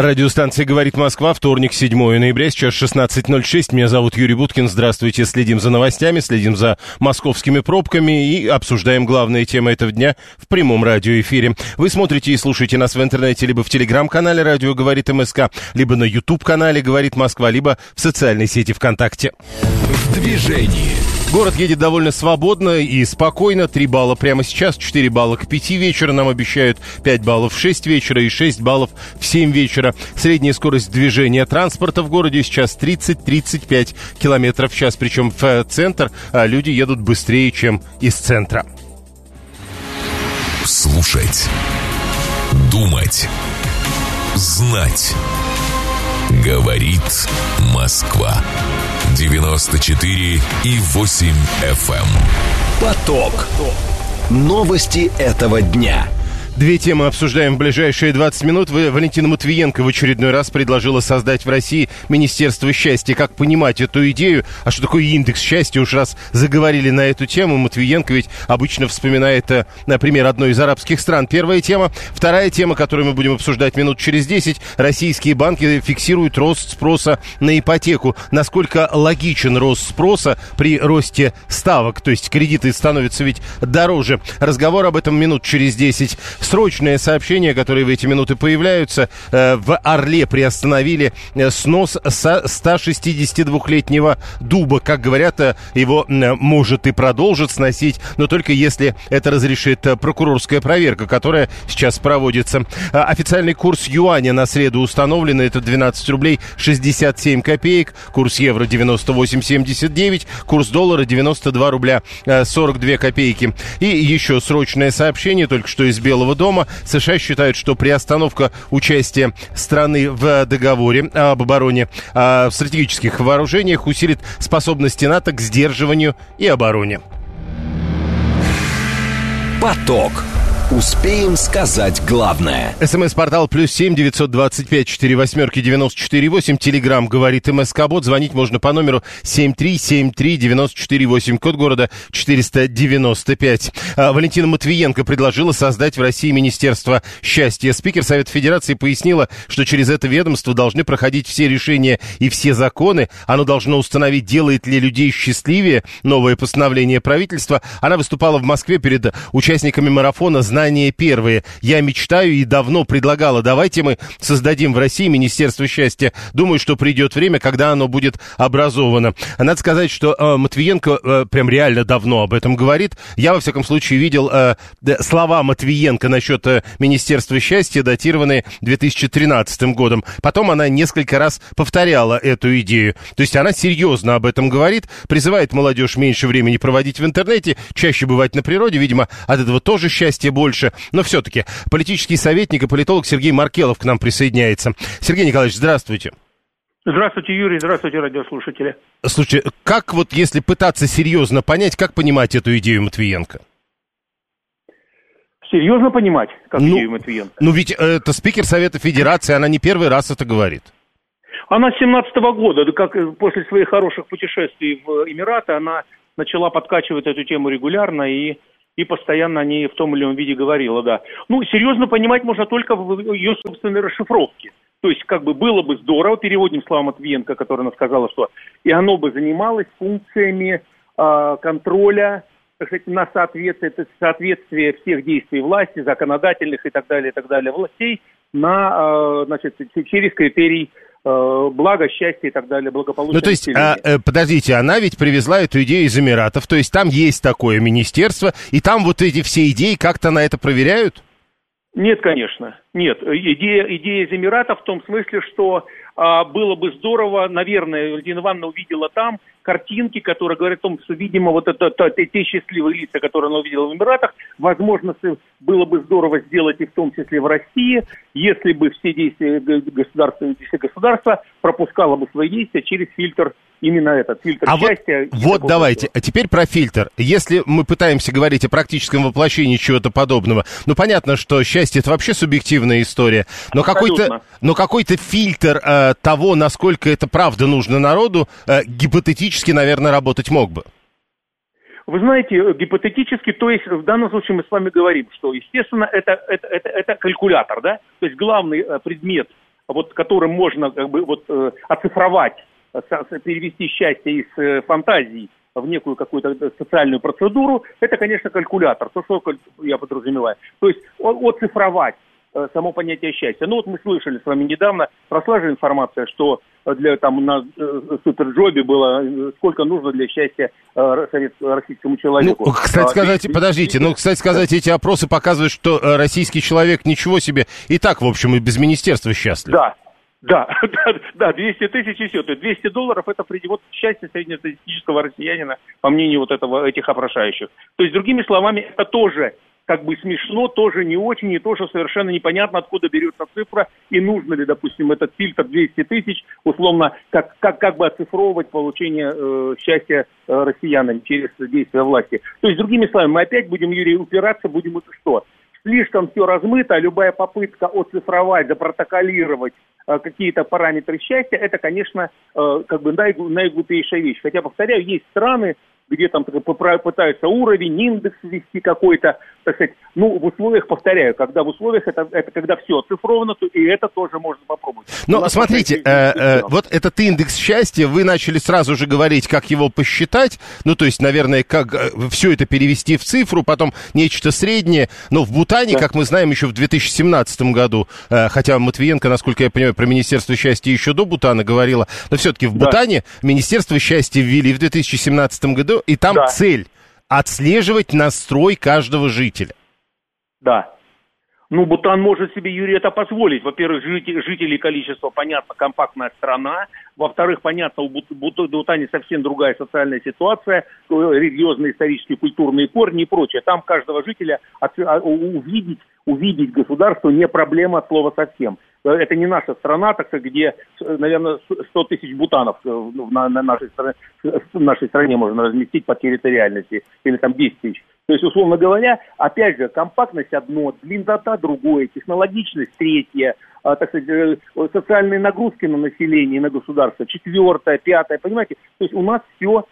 Радиостанция «Говорит Москва», вторник, 7 ноября, сейчас 16.06. Меня зовут Юрий Буткин. Здравствуйте. Следим за новостями, следим за московскими пробками и обсуждаем главные темы этого дня в прямом радиоэфире. Вы смотрите и слушаете нас в интернете либо в телеграм-канале «Радио говорит МСК», либо на YouTube-канале «Говорит Москва», либо в социальной сети ВКонтакте. В движении. Город едет довольно свободно и спокойно. 3 балла прямо сейчас, 4 балла к 5 вечера. Нам обещают 5 баллов в 6 вечера и 6 баллов в 7 вечера. Средняя скорость движения транспорта в городе сейчас 30-35 километров в час. Причем в э, центр а, люди едут быстрее, чем из центра. Слушать. Думать. Знать. Говорит Москва. 94 и 8 FM. эм. Поток. Новости этого дня. Две темы обсуждаем в ближайшие 20 минут. Валентина Матвиенко в очередной раз предложила создать в России Министерство счастья. Как понимать эту идею? А что такое индекс счастья? Уж раз заговорили на эту тему, Матвиенко ведь обычно вспоминает, э, например, одной из арабских стран. Первая тема. Вторая тема, которую мы будем обсуждать минут через 10. Российские банки фиксируют рост спроса на ипотеку. Насколько логичен рост спроса при росте ставок? То есть кредиты становятся ведь дороже. Разговор об этом минут через 10 срочное сообщение, которые в эти минуты появляются. Э, в Орле приостановили э, снос со 162-летнего дуба. Как говорят, э, его может и продолжит сносить, но только если это разрешит прокурорская проверка, которая сейчас проводится. Официальный курс юаня на среду установлен. Это 12 рублей 67 копеек. Курс евро 98,79. Курс доллара 92 рубля 42 копейки. И еще срочное сообщение только что из Белого дома. США считают, что приостановка участия страны в договоре об обороне в стратегических вооружениях усилит способности НАТО к сдерживанию и обороне. Поток. Успеем сказать главное. СМС-портал плюс семь девятьсот двадцать пять четыре восьмерки девяносто четыре восемь. Телеграмм говорит МСК Бот. Звонить можно по номеру семь три семь три девяносто четыре восемь. Код города четыреста девяносто пять. А, Валентина Матвиенко предложила создать в России Министерство счастья. Спикер Совета Федерации пояснила, что через это ведомство должны проходить все решения и все законы. Оно должно установить, делает ли людей счастливее новое постановление правительства. Она выступала в Москве перед участниками марафона знания первые. Я мечтаю и давно предлагала, давайте мы создадим в России Министерство счастья. Думаю, что придет время, когда оно будет образовано. Надо сказать, что э, Матвиенко э, прям реально давно об этом говорит. Я, во всяком случае, видел э, слова Матвиенко насчет э, Министерства счастья, датированные 2013 годом. Потом она несколько раз повторяла эту идею. То есть она серьезно об этом говорит, призывает молодежь меньше времени проводить в интернете, чаще бывать на природе. Видимо, от этого тоже счастье больше больше. Но все-таки политический советник и политолог Сергей Маркелов к нам присоединяется. Сергей Николаевич, здравствуйте. Здравствуйте, Юрий, здравствуйте, радиослушатели. Слушайте, как вот если пытаться серьезно понять, как понимать эту идею Матвиенко? Серьезно понимать, как ну, идею Матвиенко? Ну ведь это спикер Совета Федерации, она не первый раз это говорит. Она с 17 -го года, как после своих хороших путешествий в Эмираты, она начала подкачивать эту тему регулярно и и постоянно о ней в том или ином виде говорила, да. Ну, серьезно понимать можно только в ее собственной расшифровке. То есть, как бы было бы здорово, переводим слова Матвиенко, которая она сказала, что и оно бы занималось функциями э, контроля, так сказать, на соответствие, соответствие всех действий власти, законодательных и так далее, и так далее, властей на, э, значит, через критерий благо, счастье и так далее, благополучие. Ну, то есть, а, э, подождите, она ведь привезла эту идею из Эмиратов, то есть там есть такое министерство, и там вот эти все идеи как-то на это проверяют? Нет, конечно, нет. Идея, идея из Эмиратов в том смысле, что было бы здорово, наверное, Валентина Ивановна увидела там картинки, которые говорят о том, что, видимо, вот это, это те счастливые лица, которые она увидела в Эмиратах, возможно, было бы здорово сделать и в том числе в России, если бы все действия государства, все государства пропускало бы свои действия через фильтр именно этот фильтр а счастья. Вот, вот давайте, а теперь про фильтр. Если мы пытаемся говорить о практическом воплощении чего-то подобного, ну понятно, что счастье это вообще субъективная история, но какой-то, но какой-то фильтр э, того, насколько это правда нужно народу, э, гипотетически, наверное, работать мог бы. Вы знаете, гипотетически, то есть в данном случае мы с вами говорим, что, естественно, это, это, это, это калькулятор, да, то есть главный э, предмет, вот, которым можно как бы вот э, оцифровать перевести счастье из э, фантазии в некую какую-то социальную процедуру, это, конечно, калькулятор. То, что я подразумеваю. То есть оцифровать э, само понятие счастья. Ну вот мы слышали с вами недавно, прошла же информация, что для там на э, суперджобе было сколько нужно для счастья российскому человеку. Ну, кстати а, сказать, а, подождите, ну, кстати сказать, эти опросы показывают, что российский человек ничего себе и так, в общем, и без министерства счастлив. Да, да, да, да, 200 тысяч и все. То есть 200 долларов это вот счастье среднестатистического россиянина, по мнению вот этого, этих опрошающих. То есть, другими словами, это тоже как бы смешно, тоже не очень, и тоже совершенно непонятно, откуда берется цифра, и нужно ли, допустим, этот фильтр 200 тысяч, условно, как, как, как бы оцифровывать получение э, счастья э, россиянам через действия власти. То есть, другими словами, мы опять будем, Юрий, упираться, будем это что? Слишком все размыто, а любая попытка оцифровать, запротоколировать э, какие-то параметры счастья, это, конечно, э, как бы наиглупейшая вещь. Хотя, повторяю, есть страны, где там пытаются уровень, индекс ввести какой-то, так сказать, ну, в условиях, повторяю, когда в условиях, это, это когда все оцифровано, то и это тоже можно попробовать. Но смотрите, э, э, вот этот индекс счастья, вы начали сразу же говорить, как его посчитать, ну, то есть, наверное, как э, все это перевести в цифру, потом нечто среднее, но в Бутане, да. как мы знаем, еще в 2017 году, э, хотя Матвиенко, насколько я понимаю, про Министерство счастья еще до Бутана говорила, но все-таки в да. Бутане Министерство счастья ввели в 2017 году и там да. цель отслеживать настрой каждого жителя. Да. Ну, Бутан может себе, Юрий, это позволить. Во-первых, жители, жителей количество, понятно, компактная страна. Во-вторых, понятно, у Бутане совсем другая социальная ситуация, религиозные, исторические, культурные корни и прочее. Там каждого жителя а, увидеть, увидеть государство не проблема от слова совсем. Э, это не наша страна, так сказать, где, наверное, 100 тысяч бутанов э, на, на нашей, стране, в нашей стране можно разместить по территориальности, или там 10 тысяч. То есть, условно говоря, опять же, компактность одно, длиннота другое, технологичность третье, а, так сказать, э, социальные нагрузки на население, на государство четвертое, пятое, понимаете? То есть у нас все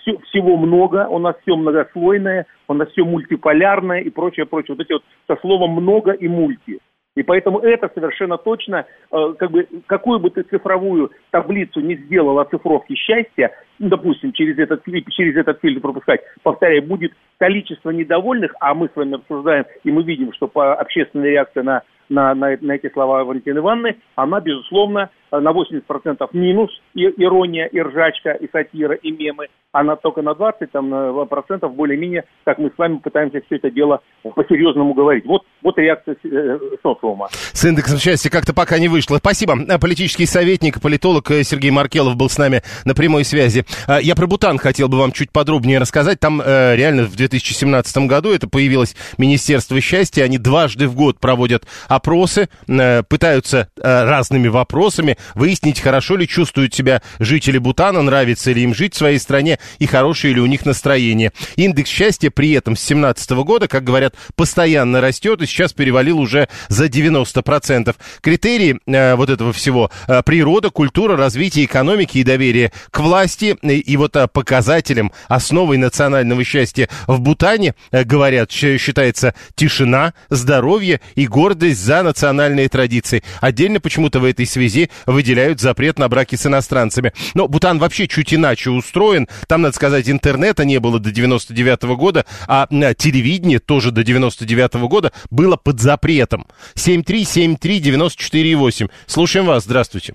все, всего много, у нас все многослойное, у нас все мультиполярное и прочее, прочее. Вот эти вот со словом много и мульти. И поэтому это совершенно точно, э, как бы, какую бы ты цифровую таблицу не сделал о цифровке счастья, допустим, через этот, через этот фильтр пропускать, повторяю, будет количество недовольных, а мы с вами обсуждаем, и мы видим, что по общественной реакции на, на, на, на эти слова Валентины Ивановны, она, безусловно, на 80% минус и, ирония, и ржачка, и сатира, и мемы, а на, только на 20% там, на процентов более-менее, как мы с вами пытаемся все это дело по-серьезному говорить. Вот, вот реакция э, социума. С индексом счастья как-то пока не вышло. Спасибо. Политический советник, политолог Сергей Маркелов был с нами на прямой связи. Я про Бутан хотел бы вам чуть подробнее рассказать. Там э, реально в 2017 году это появилось Министерство счастья. Они дважды в год проводят опросы, э, пытаются э, разными вопросами выяснить, хорошо ли чувствуют себя жители Бутана, нравится ли им жить в своей стране и хорошее ли у них настроение. Индекс счастья при этом с 2017 года, как говорят, постоянно растет и сейчас перевалил уже за 90%. Критерии э, вот этого всего природа, культура, развитие экономики и доверие к власти и вот э, показателем, основой национального счастья в Бутане, говорят, считается тишина, здоровье и гордость за национальные традиции. Отдельно почему-то в этой связи выделяют запрет на браки с иностранцами. Но Бутан вообще чуть иначе устроен. Там, надо сказать, интернета не было до 99 -го года, а телевидение тоже до 99 -го года было под запретом. 7373948. Слушаем вас. Здравствуйте.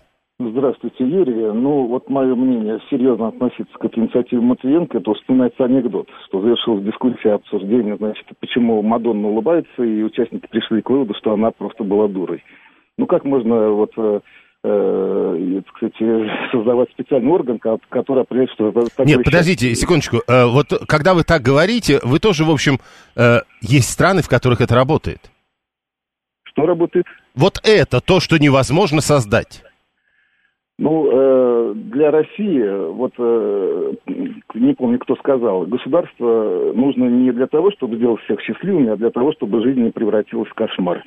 Здравствуйте, Юрий. Ну, вот мое мнение, серьезно относиться к этой инициативе Матвиенко, это вспоминается анекдот, что завершилась дискуссия, обсуждение, значит, почему Мадонна улыбается, и участники пришли к выводу, что она просто была дурой. Ну, как можно вот э, э, сказать, создавать специальный орган, который определяет, что... Нет, подождите, секундочку. Э, вот когда вы так говорите, вы тоже, в общем, э, есть страны, в которых это работает. Что работает? Вот это то, что невозможно создать. Ну, э, для России, вот э, не помню, кто сказал, государство нужно не для того, чтобы сделать всех счастливыми, а для того, чтобы жизнь не превратилась в кошмар.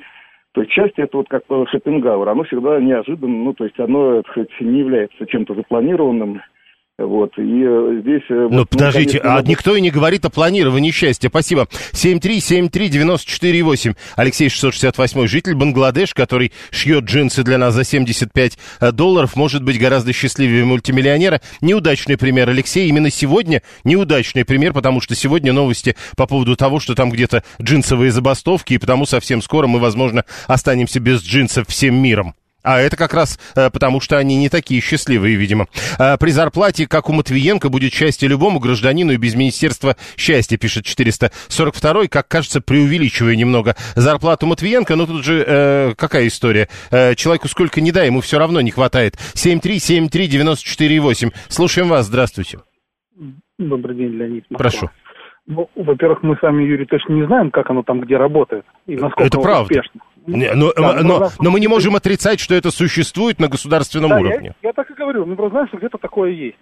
То есть часть это вот как Шопенгауэр, оно всегда неожиданно, ну то есть оно, так сказать, не является чем-то запланированным, вот, и э, здесь... Э, ну, вот, подождите, конечно, а надо... никто и не говорит о планировании счастья. Спасибо. 7373948. Алексей 668, житель Бангладеш, который шьет джинсы для нас за 75 э, долларов, может быть гораздо счастливее мультимиллионера. Неудачный пример, Алексей. Именно сегодня неудачный пример, потому что сегодня новости по поводу того, что там где-то джинсовые забастовки, и потому совсем скоро мы, возможно, останемся без джинсов всем миром. А это как раз э, потому, что они не такие счастливые, видимо. Э, при зарплате, как у Матвиенко, будет счастье любому гражданину и без Министерства счастья, пишет 442 как кажется, преувеличивая немного зарплату Матвиенко. Но тут же э, какая история? Э, человеку сколько не дай, ему все равно не хватает. 7373948. Слушаем вас, здравствуйте. Добрый день, Леонид. Москва. Прошу. Ну, во-первых, мы сами, Юрий, точно не знаем, как оно там где работает и насколько это правда. успешно. Не, но, да, но, но, но мы не можем отрицать, что это существует на государственном да, уровне. Я, я так и говорю, мы просто знаем, что где-то такое есть.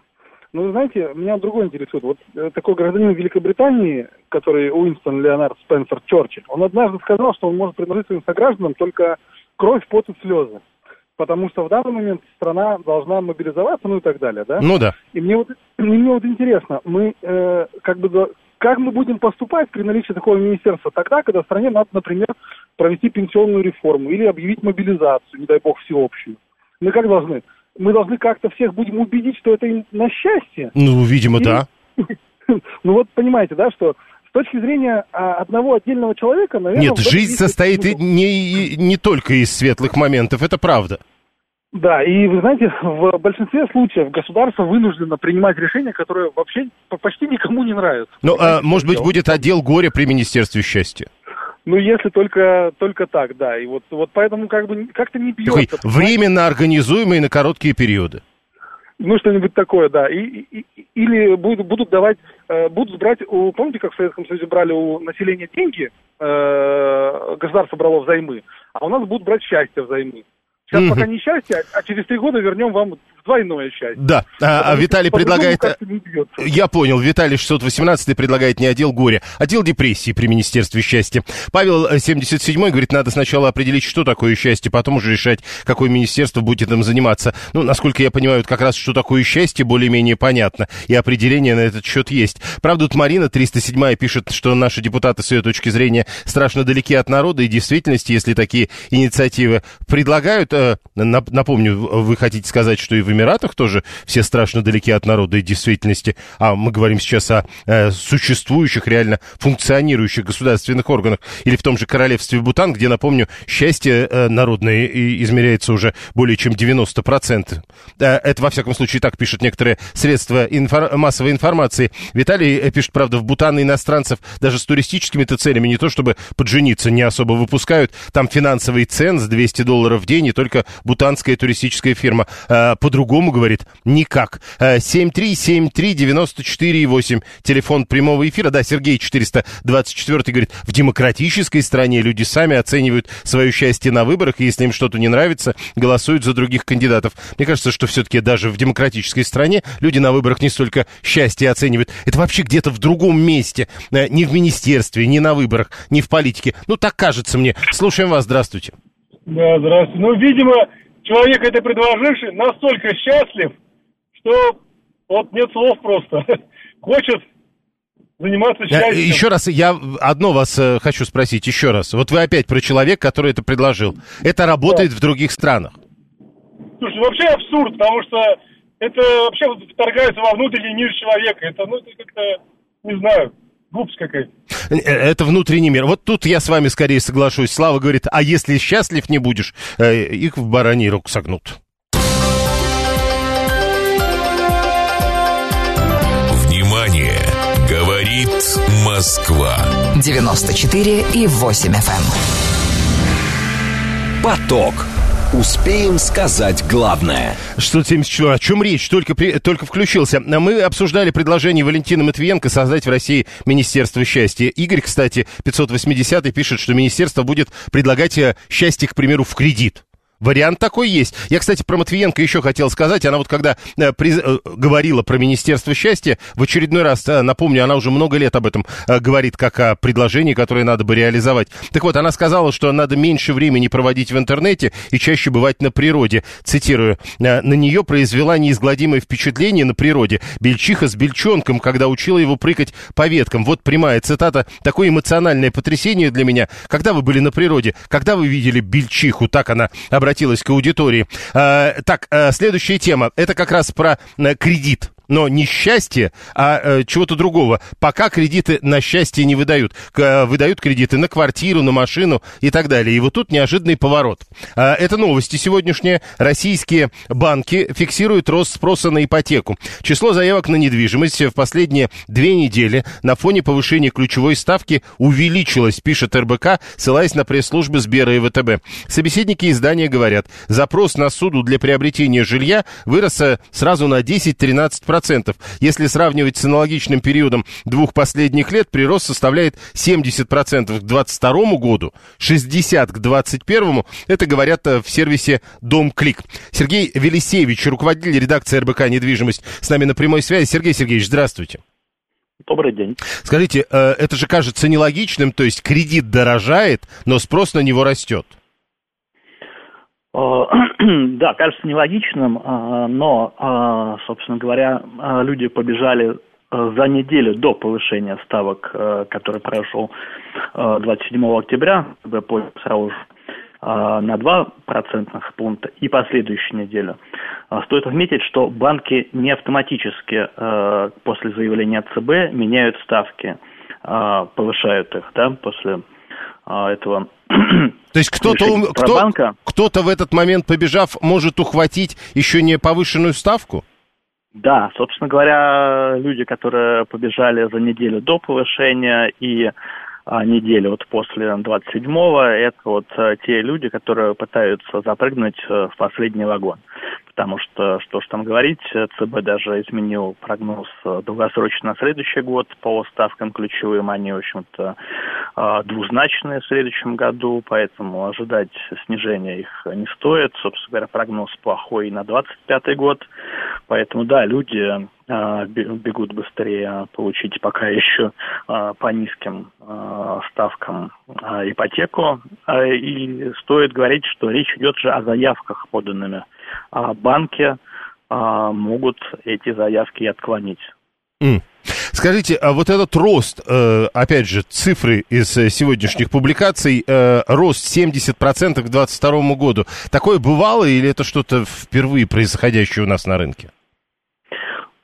Но вы знаете, меня другое интересует. Вот э, такой гражданин Великобритании, который Уинстон Леонард Спенсер Черчилль, он однажды сказал, что он может предложить своим согражданам только кровь, пот и слезы. Потому что в данный момент страна должна мобилизоваться, ну и так далее, да? Ну да. И мне вот, и мне вот интересно, мы э, как бы как мы будем поступать при наличии такого министерства тогда, когда в стране надо, например, провести пенсионную реформу или объявить мобилизацию, не дай бог, всеобщую? Мы как должны? Мы должны как-то всех будем убедить, что это им на счастье? Ну, видимо, или... да. Ну вот понимаете, да, что с точки зрения а, одного отдельного человека, наверное... Нет, жизнь состоит не, не только из светлых моментов, это правда. Да, и вы знаете, в большинстве случаев государство вынуждено принимать решения, которые вообще почти никому не нравятся. Ну, а, может быть, будет отдел горя при Министерстве счастья? Ну, если только, только так, да. И вот, вот поэтому как бы как-то не бьет. Такой временно организуемый на короткие периоды. Ну, что-нибудь такое, да. И, и, или будут, будут давать, э, будут брать, у, помните, как в Советском Союзе брали у населения деньги, э, государство брало взаймы, а у нас будут брать счастье взаймы. Сейчас mm пока не счастье, а через три года вернем вам двойное счастье. Да, а, а Виталий предлагает... Я понял, Виталий 618 предлагает не отдел горя, а отдел депрессии при Министерстве счастья. Павел 77 говорит, надо сначала определить, что такое счастье, потом уже решать, какое министерство будет этим заниматься. Ну, насколько я понимаю, это как раз, что такое счастье, более-менее понятно, и определение на этот счет есть. Правда, тут Марина 307 пишет, что наши депутаты с ее точки зрения страшно далеки от народа, и действительности, если такие инициативы предлагают, э, напомню, вы хотите сказать, что и в Эмиратах тоже все страшно далеки от народа и действительности, а мы говорим сейчас о э, существующих, реально функционирующих государственных органах, или в том же королевстве Бутан, где, напомню, счастье э, народное измеряется уже более чем 90%. Э, это, во всяком случае, так пишут некоторые средства инфор- массовой информации. Виталий э, пишет, правда, в Бутан иностранцев даже с туристическими-то целями не то чтобы поджениться не особо выпускают. Там финансовый ценз 200 долларов в день, и только бутанская туристическая фирма. Э, по по-другому, говорит, никак. 7373948, э, телефон прямого эфира. Да, Сергей 424 говорит, в демократической стране люди сами оценивают свое счастье на выборах, и если им что-то не нравится, голосуют за других кандидатов. Мне кажется, что все-таки даже в демократической стране люди на выборах не столько счастье оценивают. Это вообще где-то в другом месте, э, не в министерстве, не на выборах, не в политике. Ну, так кажется мне. Слушаем вас, здравствуйте. Да, здравствуйте. Ну, видимо, человек это предложивший настолько счастлив, что вот нет слов просто. Хочет заниматься счастьем. Еще раз, я одно вас э, хочу спросить, еще раз. Вот вы опять про человека, который это предложил. Это работает да. в других странах? Слушай, вообще абсурд, потому что это вообще вторгается во внутренний мир человека. Это, ну, это как-то, не знаю, глупость какая-то. Э, это внутренний мир. Вот тут я с вами скорее соглашусь. Слава говорит, а если счастлив не будешь, э, их в бараний рук согнут. Внимание! Говорит Москва. 94 и 8 FM. Эм. Поток. Успеем сказать главное. Что 74? О чем речь? Только, при, только включился. Мы обсуждали предложение Валентина Матвиенко создать в России Министерство счастья. Игорь, кстати, 580 пишет, что министерство будет предлагать э, счастье, к примеру, в кредит. Вариант такой есть. Я, кстати, про Матвиенко еще хотел сказать. Она вот когда э, приз... э, говорила про Министерство счастья, в очередной раз, э, напомню, она уже много лет об этом э, говорит, как о предложении, которое надо бы реализовать. Так вот, она сказала, что надо меньше времени проводить в интернете и чаще бывать на природе. Цитирую, «Э, на нее произвела неизгладимое впечатление на природе Бельчиха с бельчонком, когда учила его прыгать по веткам. Вот прямая цитата. Такое эмоциональное потрясение для меня. Когда вы были на природе? Когда вы видели бельчиху? Так она обратилась к аудитории. А, так, а, следующая тема. Это как раз про а, кредит но не счастье, а э, чего-то другого. Пока кредиты на счастье не выдают. К, э, выдают кредиты на квартиру, на машину и так далее. И вот тут неожиданный поворот. Э, это новости сегодняшние. Российские банки фиксируют рост спроса на ипотеку. Число заявок на недвижимость в последние две недели на фоне повышения ключевой ставки увеличилось, пишет РБК, ссылаясь на пресс-службы Сбера и ВТБ. Собеседники издания говорят, запрос на суду для приобретения жилья вырос э, сразу на 10-13% процентов. Если сравнивать с аналогичным периодом двух последних лет, прирост составляет 70% процентов к 2022 году, 60% к 2021. Это говорят э, в сервисе Дом Клик. Сергей Велисевич, руководитель редакции РБК «Недвижимость», с нами на прямой связи. Сергей Сергеевич, здравствуйте. Добрый день. Скажите, э, это же кажется нелогичным, то есть кредит дорожает, но спрос на него растет. Э, да, кажется нелогичным, э, но, э, собственно говоря, люди побежали за неделю до повышения ставок, который прошел 27 октября, сразу же на 2 процентных пункта и последующую неделю. Стоит отметить, что банки не автоматически после заявления ЦБ меняют ставки, повышают их да, после этого то есть кто-то, кто, кто-то в этот момент, побежав, может ухватить еще не повышенную ставку? Да, собственно говоря, люди, которые побежали за неделю до повышения и а, недели вот после 27-го, это вот а, те люди, которые пытаются запрыгнуть а, в последний вагон. Потому что, что ж там говорить, ЦБ даже изменил прогноз долгосрочно на следующий год по ставкам ключевым. Они, в общем-то, двузначные в следующем году, поэтому ожидать снижения их не стоит. Собственно говоря, прогноз плохой на 25 год. Поэтому, да, люди а, бегут быстрее получить пока еще по низким ставкам ипотеку. И стоит говорить, что речь идет же о заявках поданными. А банки могут эти заявки отклонить. Mm. Скажите, а вот этот рост, э, опять же, цифры из сегодняшних публикаций, э, рост 70% к 2022 году, такое бывало или это что-то впервые происходящее у нас на рынке?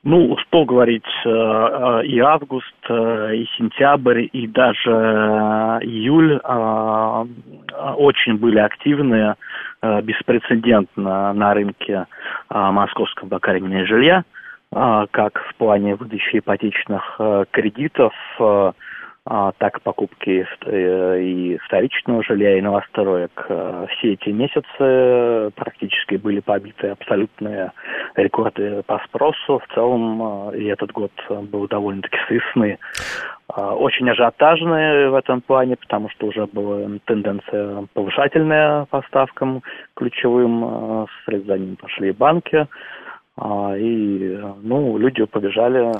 Ну, что говорить, э, э, и август, э, и сентябрь, и даже июль очень были активные, беспрецедентно на рынке московского, мере, жилья, как в плане выдачи ипотечных кредитов, так покупки э, и вторичного жилья, и новостроек. Э, все эти месяцы практически были побиты абсолютные рекорды по спросу. В целом э, и этот год был довольно-таки с очень ажиотажные в этом плане, потому что уже была тенденция повышательная по ставкам ключевым, вслед за ним пошли банки, и ну, люди побежали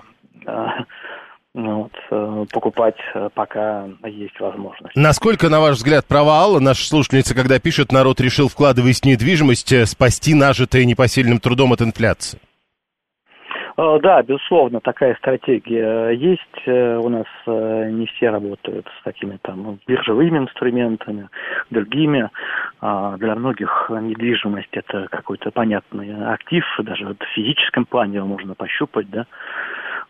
ну вот, э, покупать э, пока есть возможность. Насколько, на ваш взгляд, права Алла, наша слушательница, когда пишет, народ решил, вкладываясь в недвижимость, э, спасти нажитое непосильным трудом от инфляции? Да, безусловно, такая стратегия есть. У нас не все работают с такими там биржевыми инструментами, другими. А для многих недвижимость это какой-то понятный актив, даже в физическом плане его можно пощупать, да.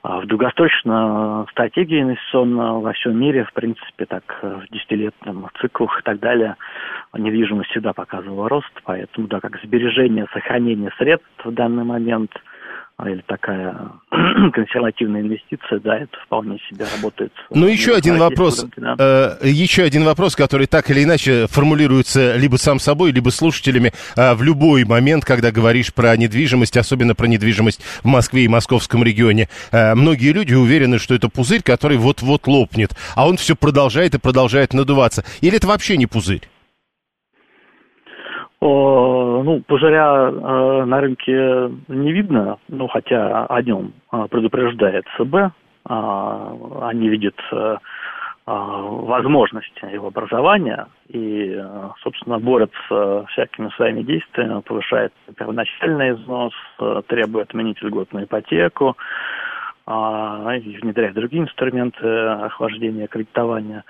А в долгосрочной стратегии инвестиционной во всем мире, в принципе, так в десятилетном циклах и так далее, недвижимость всегда показывала рост, поэтому, да, как сбережение, сохранение средств в данный момент – или такая консервативная инвестиция, да, это вполне себе работает. Ну, еще один вопрос, да. э, еще один вопрос, который так или иначе формулируется либо сам собой, либо слушателями э, в любой момент, когда говоришь про недвижимость, особенно про недвижимость в Москве и московском регионе. Э, многие люди уверены, что это пузырь, который вот-вот лопнет, а он все продолжает и продолжает надуваться. Или это вообще не пузырь? О, ну, пузыря э, на рынке не видно, ну, хотя о нем э, предупреждает. Э, они видят э, возможность его образования и, э, собственно, борются всякими своими действиями, повышает первоначальный износ, э, требует отменить льготную ипотеку, внедряет другие инструменты охлаждения кредитования,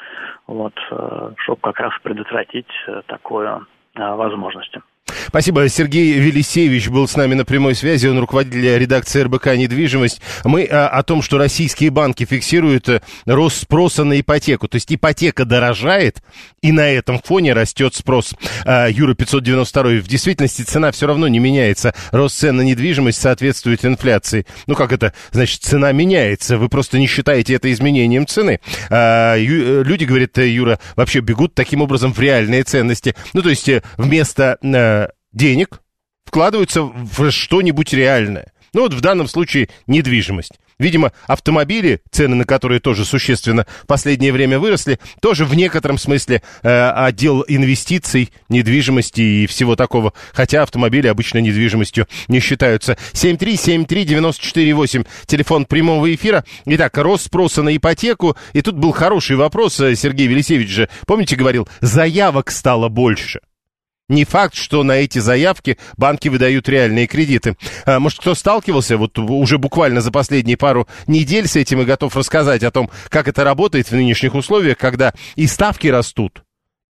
вот, э, чтобы как раз предотвратить такое возможности. Спасибо. Сергей Велисевич был с нами на прямой связи. Он руководитель редакции РБК «Недвижимость». Мы а, о том, что российские банки фиксируют э, рост спроса на ипотеку. То есть ипотека дорожает, и на этом фоне растет спрос. А, Юра 592. В действительности цена все равно не меняется. Рост цен на недвижимость соответствует инфляции. Ну, как это? Значит, цена меняется. Вы просто не считаете это изменением цены. А, ю, э, люди, говорит э, Юра, вообще бегут таким образом в реальные ценности. Ну, то есть вместо денег вкладываются в что-нибудь реальное. Ну вот в данном случае недвижимость. Видимо, автомобили, цены на которые тоже существенно в последнее время выросли, тоже в некотором смысле э, отдел инвестиций, недвижимости и всего такого. Хотя автомобили обычно недвижимостью не считаются. 7373948, телефон прямого эфира. Итак, рост спроса на ипотеку. И тут был хороший вопрос, э, Сергей Велисевич же, помните, говорил, заявок стало больше. Не факт, что на эти заявки банки выдают реальные кредиты. А, может, кто сталкивался вот уже буквально за последние пару недель с этим и готов рассказать о том, как это работает в нынешних условиях, когда и ставки растут,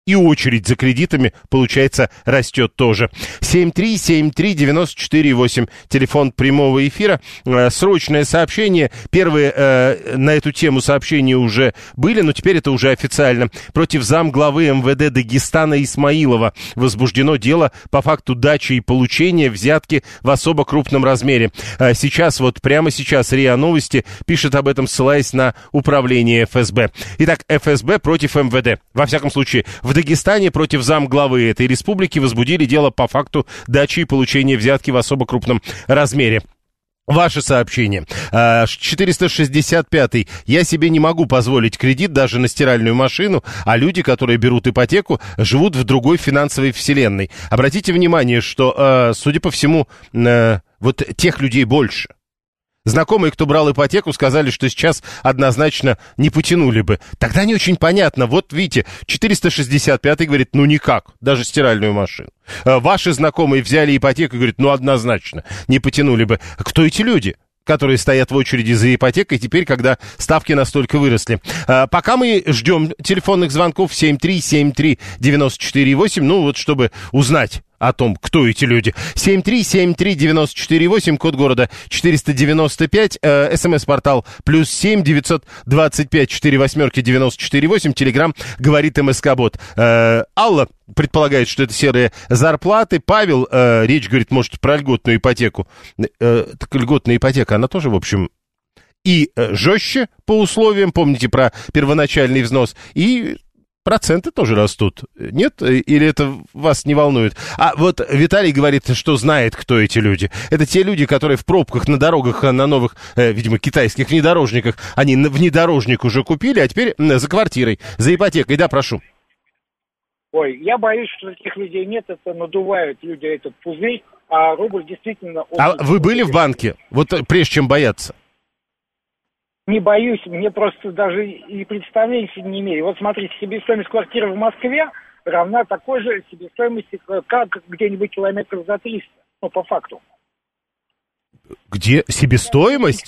и очередь за кредитами, получается, растет тоже. 7373948, телефон прямого эфира. Э, срочное сообщение. Первые э, на эту тему сообщения уже были, но теперь это уже официально. Против зам главы МВД Дагестана Исмаилова возбуждено дело по факту дачи и получения взятки в особо крупном размере. Э, сейчас, вот прямо сейчас РИА Новости пишет об этом, ссылаясь на управление ФСБ. Итак, ФСБ против МВД. Во всяком случае, в Дагестане против замглавы этой республики возбудили дело по факту дачи и получения взятки в особо крупном размере. Ваше сообщение. 465-й. А, Я себе не могу позволить кредит даже на стиральную машину, а люди, которые берут ипотеку, живут в другой финансовой вселенной. Обратите внимание, что, а, судя по всему, а, вот тех людей больше. Знакомые, кто брал ипотеку, сказали, что сейчас однозначно не потянули бы. Тогда не очень понятно. Вот видите, 465 говорит, ну никак, даже стиральную машину. Э, ваши знакомые взяли ипотеку и говорят, ну однозначно, не потянули бы. Кто эти люди? которые стоят в очереди за ипотекой теперь, когда ставки настолько выросли. А, пока мы ждем телефонных звонков 7373948, ну вот чтобы узнать, о том, кто эти люди. 7373948, код города 495, э, смс-портал плюс 7 925 4 восьмерки 948, телеграмм говорит МСК-бот. Э, Алла предполагает, что это серые зарплаты. Павел, э, речь говорит, может, про льготную ипотеку. Э, так льготная ипотека, она тоже, в общем, и э, жестче по условиям, помните про первоначальный взнос, и проценты тоже растут. Нет? Или это вас не волнует? А вот Виталий говорит, что знает, кто эти люди. Это те люди, которые в пробках на дорогах, на новых, э, видимо, китайских внедорожниках, они внедорожник уже купили, а теперь за квартирой, за ипотекой. Да, прошу. Ой, я боюсь, что таких людей нет, это надувают люди этот пузырь, а рубль действительно... А вы были в банке? Вот прежде чем бояться не боюсь, мне просто даже и представления не имею. Вот смотрите, себестоимость квартиры в Москве равна такой же себестоимости, как где-нибудь километров за 300, ну, по факту. Где себестоимость?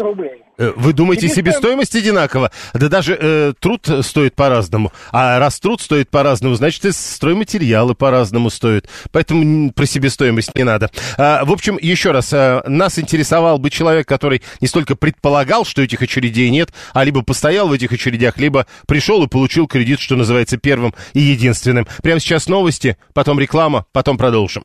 Э, вы думаете, себестоимость, себестоимость одинакова? Да даже э, труд стоит по-разному. А раз труд стоит по-разному, значит, и стройматериалы по-разному стоят. Поэтому про себестоимость не надо. А, в общем, еще раз, а, нас интересовал бы человек, который не столько предполагал, что этих очередей нет, а либо постоял в этих очередях, либо пришел и получил кредит, что называется, первым и единственным. Прямо сейчас новости, потом реклама, потом продолжим.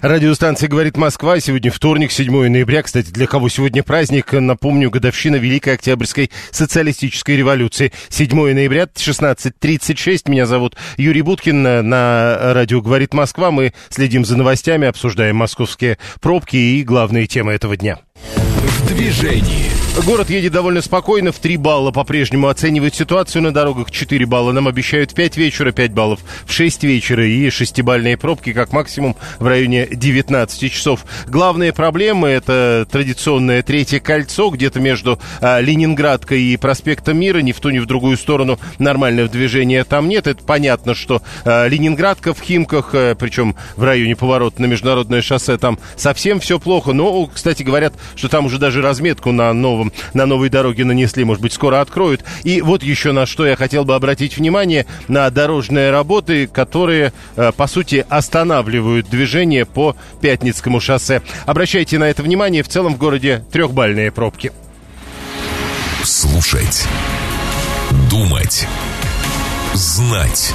Радиостанция «Говорит Москва». Сегодня вторник, 7 ноября. Кстати, для кого сегодня праздник? Напомню, годовщина Великой Октябрьской социалистической революции. 7 ноября, 16.36. Меня зовут Юрий Буткин. На радио «Говорит Москва» мы следим за новостями, обсуждаем московские пробки и главные темы этого дня. Движении. Город едет довольно спокойно, в 3 балла по-прежнему оценивают ситуацию на дорогах, 4 балла нам обещают в 5 вечера, 5 баллов в 6 вечера и 6-бальные пробки как максимум в районе 19 часов. Главные проблемы это традиционное третье кольцо, где-то между а, Ленинградкой и проспектом Мира, ни в ту, ни в другую сторону нормального движения там нет. Это понятно, что а, Ленинградка в Химках, а, причем в районе поворота на международное шоссе, там совсем все плохо. Но, кстати, говорят, что там уже даже разметку на новом на новой дороге нанесли, может быть, скоро откроют. И вот еще на что я хотел бы обратить внимание, на дорожные работы, которые, э, по сути, останавливают движение по Пятницкому шоссе. Обращайте на это внимание, в целом в городе трехбальные пробки. Слушать. Думать. Знать.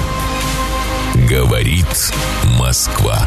Говорит Москва.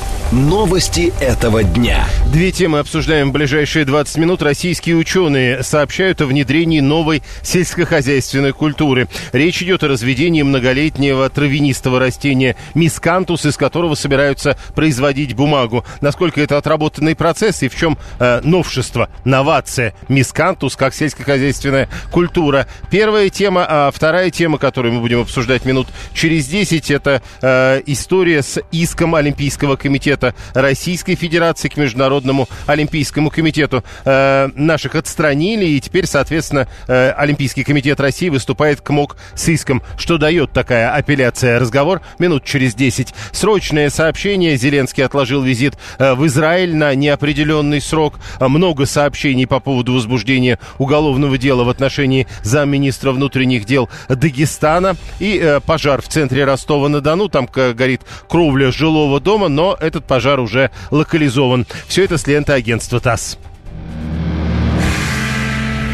Новости этого дня. Две темы обсуждаем в ближайшие 20 минут. Российские ученые сообщают о внедрении новой сельскохозяйственной культуры. Речь идет о разведении многолетнего травянистого растения мискантус, из которого собираются производить бумагу. Насколько это отработанный процесс и в чем э, новшество, новация мискантус как сельскохозяйственная культура. Первая тема, а вторая тема, которую мы будем обсуждать минут через 10, это э, история с иском Олимпийского комитета Совета Российской Федерации к Международному Олимпийскому комитету. Э, наших отстранили, и теперь, соответственно, э, Олимпийский комитет России выступает к МОК с иском. Что дает такая апелляция? Разговор минут через 10. Срочное сообщение. Зеленский отложил визит э, в Израиль на неопределенный срок. Много сообщений по поводу возбуждения уголовного дела в отношении замминистра внутренних дел Дагестана. И э, пожар в центре Ростова-на-Дону. Там горит кровля жилого дома, но этот пожар уже локализован. Все это с ленты агентства ТАСС.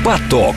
Поток.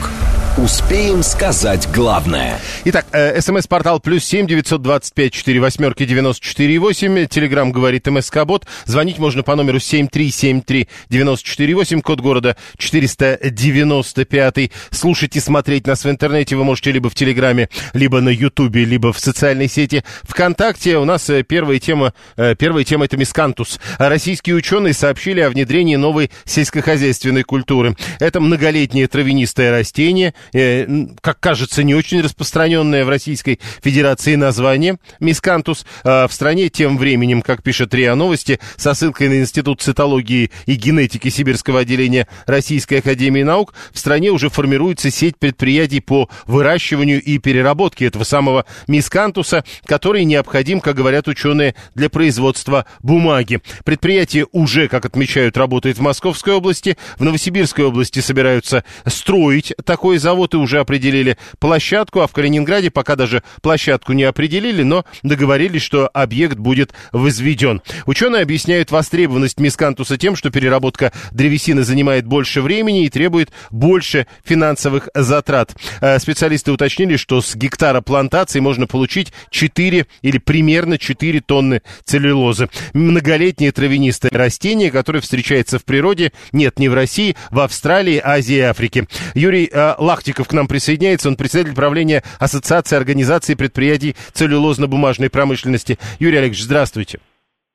Успеем сказать главное. Итак, э, смс-портал плюс семь девятьсот двадцать пять четыре восьмерки девяносто четыре восемь. Телеграмм говорит МСК Бот. Звонить можно по номеру семь три семь три девяносто четыре восемь. Код города четыреста девяносто пятый. Слушать и смотреть нас в интернете вы можете либо в Телеграме, либо на Ютубе, либо в социальной сети ВКонтакте. У нас э, первая тема, э, первая тема это мискантус. Российские ученые сообщили о внедрении новой сельскохозяйственной культуры. Это многолетнее травянистое растение как кажется, не очень распространенное в Российской Федерации название мискантус. А в стране тем временем, как пишет РИА Новости, со ссылкой на Институт цитологии и генетики Сибирского отделения Российской Академии Наук, в стране уже формируется сеть предприятий по выращиванию и переработке этого самого мискантуса, который необходим, как говорят ученые, для производства бумаги. Предприятие уже, как отмечают, работает в Московской области, в Новосибирской области собираются строить такой завод, завод и уже определили площадку, а в Калининграде пока даже площадку не определили, но договорились, что объект будет возведен. Ученые объясняют востребованность мискантуса тем, что переработка древесины занимает больше времени и требует больше финансовых затрат. Э, специалисты уточнили, что с гектара плантации можно получить 4 или примерно 4 тонны целлюлозы. Многолетнее травянистое растение, которое встречается в природе, нет, не в России, в Австралии, Азии и Африке. Юрий э, Лах Лахтиков к нам присоединяется. Он председатель правления Ассоциации организации предприятий целлюлозно-бумажной промышленности. Юрий Олегович, здравствуйте.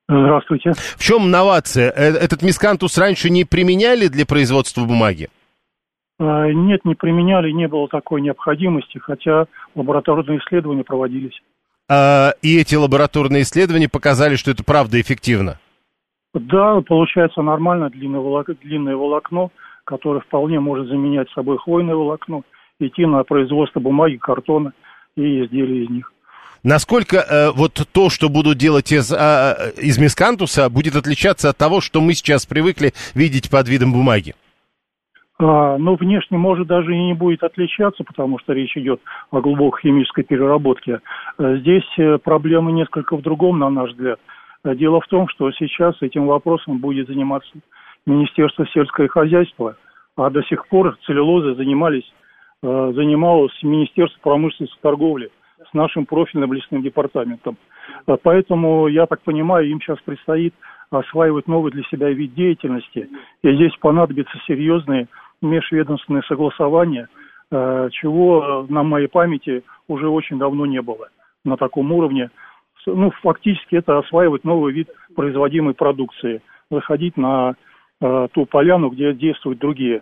Здравствуйте. В чем новация? Э, этот мискантус раньше не применяли для производства бумаги? А, нет, не применяли, не было такой необходимости, хотя лабораторные исследования проводились. А, и эти лабораторные исследования показали, что это правда эффективно? Да, получается нормально длинное волокно, длинное волокно который вполне может заменять собой хвойное волокно, идти на производство бумаги, картона и изделий из них. Насколько э, вот то, что будут делать из, э, из мискантуса, будет отличаться от того, что мы сейчас привыкли видеть под видом бумаги? А, ну, внешне, может, даже и не будет отличаться, потому что речь идет о глубокой химической переработке. Э, здесь э, проблема несколько в другом, на наш взгляд. Э, дело в том, что сейчас этим вопросом будет заниматься Министерство сельского хозяйства, а до сих пор целлюлозой занимались, э, занималось Министерство промышленности и торговли. с нашим профильным лесным департаментом. А Поэтому, я так понимаю, им сейчас предстоит осваивать новый для себя вид деятельности. И здесь понадобятся серьезные межведомственные согласования, э, чего на моей памяти уже очень давно не было на таком уровне. Ну, фактически это осваивать новый вид производимой продукции, заходить на э, ту поляну, где действуют другие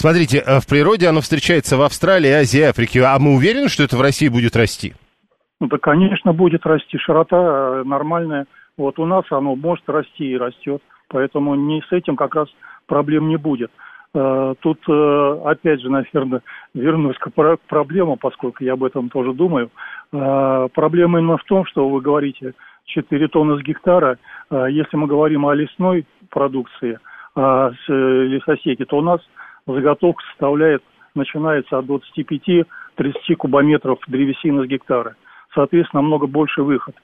Смотрите, э, в природе оно встречается в Австралии, Азии, Африке. А мы уверены, что это в России будет расти? Ну, да, конечно, будет расти. Широта э, нормальная. Вот у нас оно может расти и растет. Поэтому не с этим как раз проблем не будет. Тут, опять же, наверное, вернусь к про- к проблемам, поскольку я об этом тоже думаю. Проблема именно в том, что вы говорите 4 тонны с гектара. Если мы говорим о лесной продукции, а с э, лесосеки, то у нас заготовка составляет, начинается от 25-30 кубометров древесины с гектара. Соответственно, намного больше выход.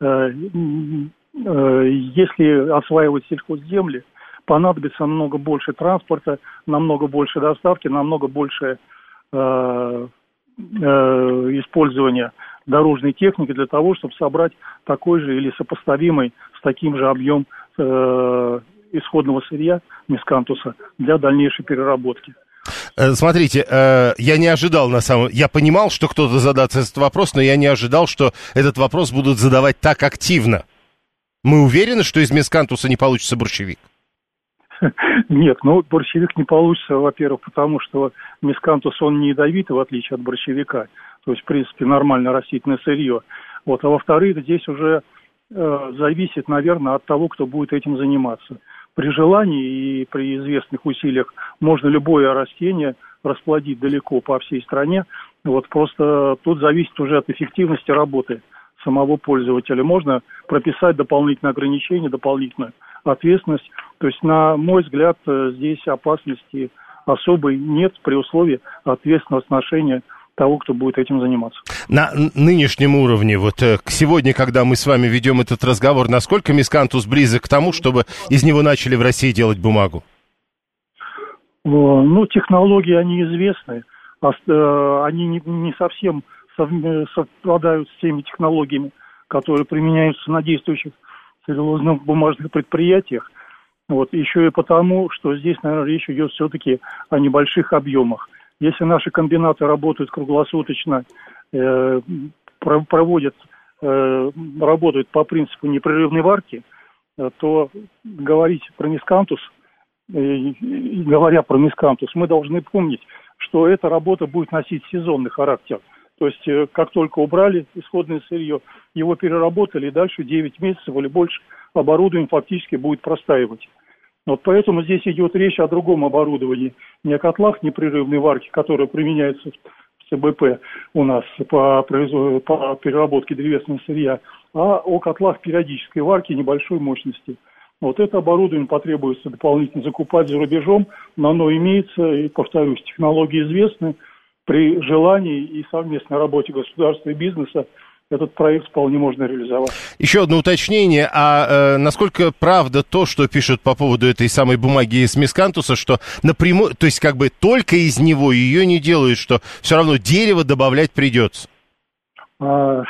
Э, э, Если осваивать сельхозземли, понадобится намного больше транспорта, намного больше доставки, намного больше э, э, использования дорожной техники для того, чтобы собрать такой же или сопоставимый с таким же объем исходного сырья мискантуса для дальнейшей переработки. Э, Смотрите, э, я не ожидал на самом... Я понимал, что кто-то задаст этот вопрос, но я не ожидал, что этот вопрос будут задавать так активно. Мы уверены, что из мескантуса не получится борщевик? Нет, ну борщевик не получится, во-первых, потому что мискантус, он не ядовитый, в отличие от борщевика. То есть, в принципе, нормальное растительное сырье. Вот, а во-вторых, здесь уже э, зависит, наверное, от того, кто будет этим заниматься. При желании и при известных усилиях можно любое растение расплодить далеко по всей стране. Вот просто тут зависит уже от эффективности работы самого пользователя. Можно прописать дополнительные ограничения, дополнительную ответственность. То есть, на мой взгляд, э, здесь опасности особой нет при условии ответственного отношения того, кто будет этим заниматься. На нынешнем уровне, вот э, к сегодня, когда мы с вами ведем этот разговор, насколько мискантус близок к тому, чтобы из него начали в России делать бумагу? Э, Ну, технологии, они известны. а э, Они не, совсем совм- совпадают с теми технологиями, которые применяются на действующих целлюлозно-бумажных предприятиях. Вот, еще и потому, что здесь, наверное, речь идет все-таки о небольших объемах. Если наши комбинаты работают круглосуточно, э, про- проводят, э, работают по принципу непрерывной варки, э, то говорить про мискантус и говоря про мискантус, мы должны помнить, что эта работа будет носить сезонный характер. То есть, э, как только убрали исходное сырье, его переработали, и дальше 9 месяцев или больше оборудование фактически будет простаивать. Вот поэтому здесь идет речь о другом оборудовании, не о котлах непрерывной варки, которые применяются в ЦБП у нас по, по переработке древесного сырья, а о котлах периодической варки небольшой мощности. Вот это оборудование потребуется дополнительно закупать за рубежом, но оно имеется, и, повторюсь, технологии известны. При желании и совместной работе государства и бизнеса этот проект вполне можно реализовать. Еще одно уточнение. А э, насколько правда то, что пишут по поводу этой самой бумаги из мискантуса, что напрямую, то есть как бы только из него ее не делают, что все равно дерево добавлять придется? А,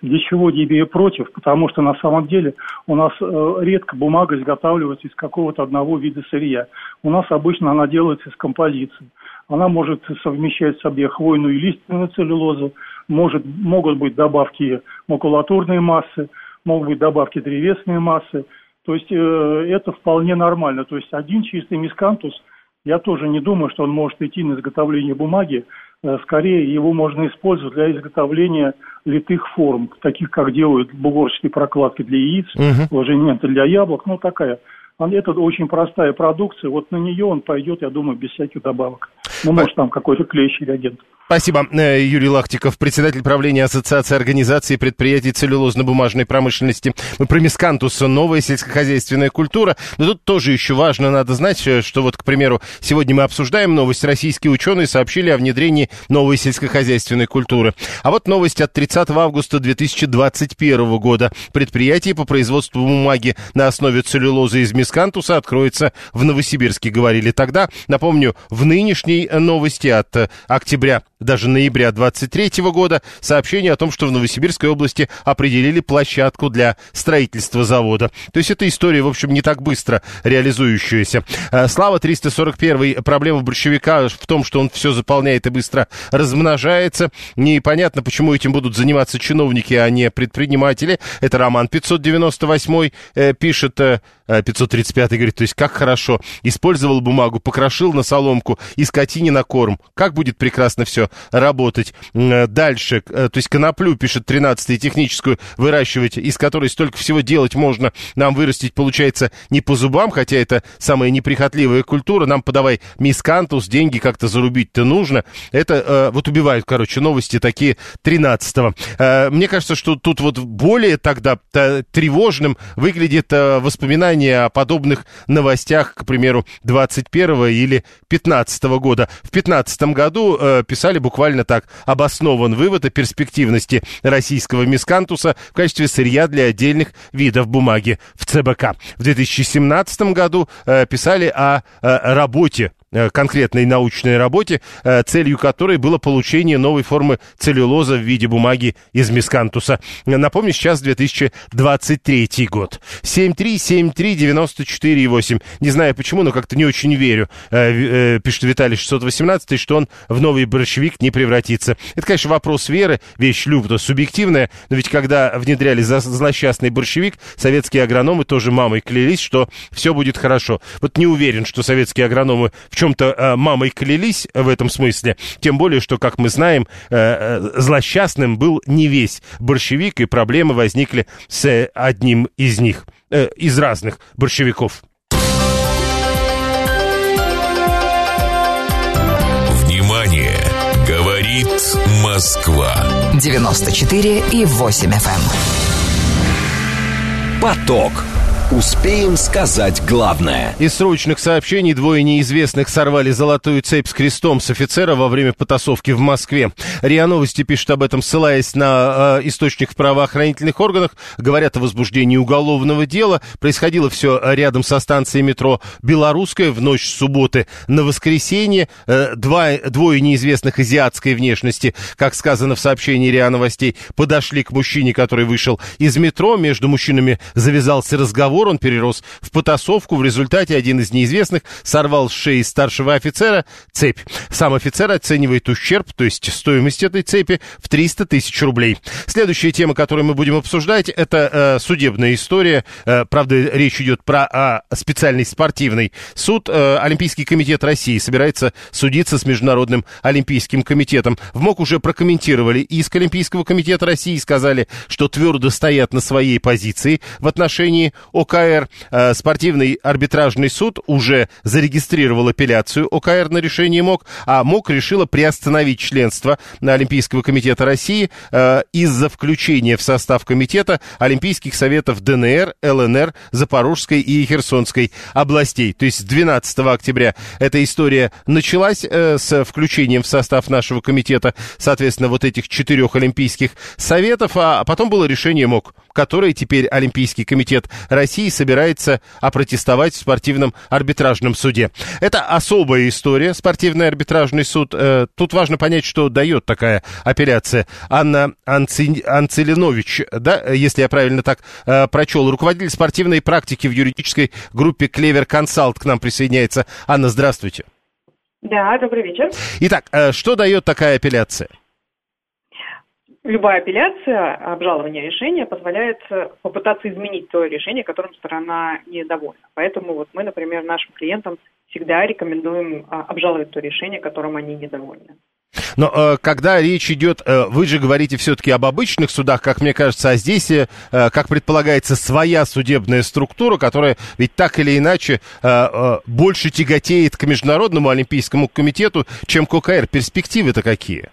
ничего не имею против, потому что на самом деле у нас э, редко бумага изготавливается из какого-то одного вида сырья. У нас обычно она делается из композиции. Она может совмещать в себе хвойную и лиственную целлюлозу, может, могут быть добавки макулатурной массы, могут быть добавки древесной массы. То есть э, это вполне нормально. То есть один чистый мискантус, я тоже не думаю, что он может идти на изготовление бумаги. Э, Скорее его можно использовать для изготовления литых форм, таких как делают бугорчатые прокладки для яиц, Мгм. ложементы для яблок, ну такая. Это очень простая продукция, вот на нее он пойдет, я думаю, без всяких добавок. Ну, может, там какой-то клеящий реагент. Спасибо. Э, Юрий Лахтиков, председатель правления Ассоциации организаций предприятий целлюлозно-бумажной промышленности. Мы про мискантус, новая сельскохозяйственная культура. Но тут тоже еще важно, надо знать, э, что вот, к примеру, сегодня мы обсуждаем новость. Российские ученые сообщили о внедрении новой сельскохозяйственной культуры. А вот новость от 30 августа 2021 года. Предприятие по производству бумаги на основе целлюлозы из мискантуса откроется в Новосибирске, говорили тогда. Напомню, в нынешней новости от э, октября даже ноября 23 года сообщение о том, что в Новосибирской области определили площадку для строительства завода. То есть эта история, в общем, не так быстро реализующаяся. Э, Слава 341 проблема большевика в том, что он все заполняет и быстро размножается. Непонятно, почему этим будут заниматься чиновники, а не предприниматели. Это Роман 598 э, пишет, э, 535 говорит, то есть как хорошо. Использовал бумагу, покрошил на соломку и скотине на корм. Как будет прекрасно все работать. Дальше, э, то есть коноплю, пишет 13 техническую, выращивать, из которой столько всего делать можно, нам вырастить получается не по зубам, хотя это самая неприхотливая культура, нам подавай мискантус, деньги как-то зарубить-то нужно. Это э, вот убивают, короче, новости такие 13-го. Э, мне кажется, что тут вот более тогда тревожным выглядит воспоминание о подобных новостях, к примеру, 21 или 15 -го года. В 15 году э, писали буквально так. Обоснован вывод о перспективности российского мискантуса в качестве сырья для отдельных видов бумаги в ЦБК. В 2017 году э, писали о э, работе конкретной научной работе, э, целью которой было получение новой формы целлюлоза в виде бумаги из мискантуса. Напомню, сейчас 2023 год. 7373948. Не знаю почему, но как-то не очень верю, э, пишет Виталий 618, что он в новый борщевик не превратится. Это, конечно, вопрос веры, вещь любда субъективная, но ведь когда внедряли злосчастный борщевик, советские агрономы тоже мамой клялись, что все будет хорошо. Вот не уверен, что советские агрономы в чем чем-то э, мамой клялись в этом смысле. Тем более, что, как мы знаем, э, э, злосчастным был не весь борщевик, и проблемы возникли с одним из них, из разных борщевиков. Внимание! Говорит Москва. 94 и 8 FM. Эм. Поток. Успеем сказать главное. Из срочных сообщений двое неизвестных сорвали золотую цепь с крестом с офицера во время потасовки в Москве. РИА Новости пишет об этом, ссылаясь на э, источник в правоохранительных органах. Говорят о возбуждении уголовного дела. Происходило все рядом со станцией метро «Белорусская» в ночь с субботы на воскресенье. Э, два, двое неизвестных азиатской внешности, как сказано в сообщении РИА Новостей, подошли к мужчине, который вышел из метро. Между мужчинами завязался разговор разговор, он перерос в потасовку. В результате один из неизвестных сорвал с шеи старшего офицера цепь. Сам офицер оценивает ущерб, то есть стоимость этой цепи, в 300 тысяч рублей. Следующая тема, которую мы будем обсуждать, это э, судебная история. Э, правда, речь идет про э, специальный спортивный суд. Э, Олимпийский комитет России собирается судиться с Международным Олимпийским комитетом. В МОК уже прокомментировали иск Олимпийского комитета России и сказали, что твердо стоят на своей позиции в отношении ОКР. Э, спортивный арбитражный суд уже зарегистрировал апелляцию ОКР на решение МОК, а МОК решила приостановить членство Олимпийского комитета России э, из-за включения в состав комитета Олимпийских советов ДНР, ЛНР, Запорожской и Херсонской областей. То есть с 12 октября эта история началась э, с включением в состав нашего комитета, соответственно, вот этих четырех Олимпийских советов, а потом было решение МОК, которое теперь Олимпийский комитет России России собирается опротестовать в спортивном арбитражном суде. Это особая история, спортивный арбитражный суд. Э, тут важно понять, что дает такая апелляция. Анна Анци... Анцелинович, да, если я правильно так э, прочел, руководитель спортивной практики в юридической группе Клевер Консалт к нам присоединяется. Анна, здравствуйте. Да, добрый вечер. Итак, э, что дает такая апелляция? Любая апелляция, обжалование решения позволяет э, попытаться изменить то решение, которым сторона недовольна. Поэтому вот мы, например, нашим клиентам всегда рекомендуем а, обжаловать то решение, которым они недовольны. Но э, когда речь идет, э, вы же говорите все-таки об обычных судах, как мне кажется, а здесь, э, как предполагается, своя судебная структура, которая ведь так или иначе э, э, больше тяготеет к Международному Олимпийскому комитету, чем к ОКР. Перспективы-то какие?